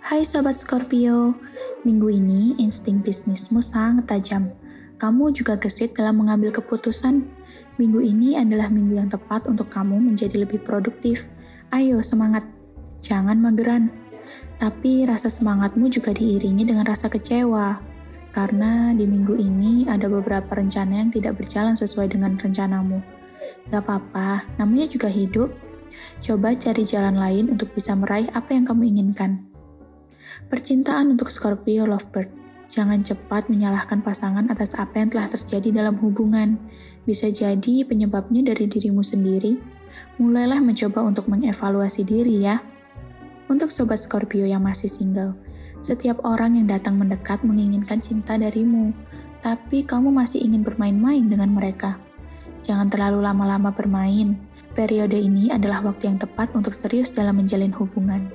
Hai Sobat Scorpio, minggu ini insting bisnismu sangat tajam. Kamu juga gesit dalam mengambil keputusan. Minggu ini adalah minggu yang tepat untuk kamu menjadi lebih produktif. Ayo semangat, jangan mageran. Tapi rasa semangatmu juga diiringi dengan rasa kecewa. Karena di minggu ini ada beberapa rencana yang tidak berjalan sesuai dengan rencanamu. Gak apa-apa, namanya juga hidup. Coba cari jalan lain untuk bisa meraih apa yang kamu inginkan. Percintaan untuk Scorpio Lovebird. Jangan cepat menyalahkan pasangan atas apa yang telah terjadi dalam hubungan. Bisa jadi penyebabnya dari dirimu sendiri. Mulailah mencoba untuk mengevaluasi diri ya. Untuk sobat Scorpio yang masih single, setiap orang yang datang mendekat menginginkan cinta darimu, tapi kamu masih ingin bermain-main dengan mereka. Jangan terlalu lama-lama bermain. Periode ini adalah waktu yang tepat untuk serius dalam menjalin hubungan.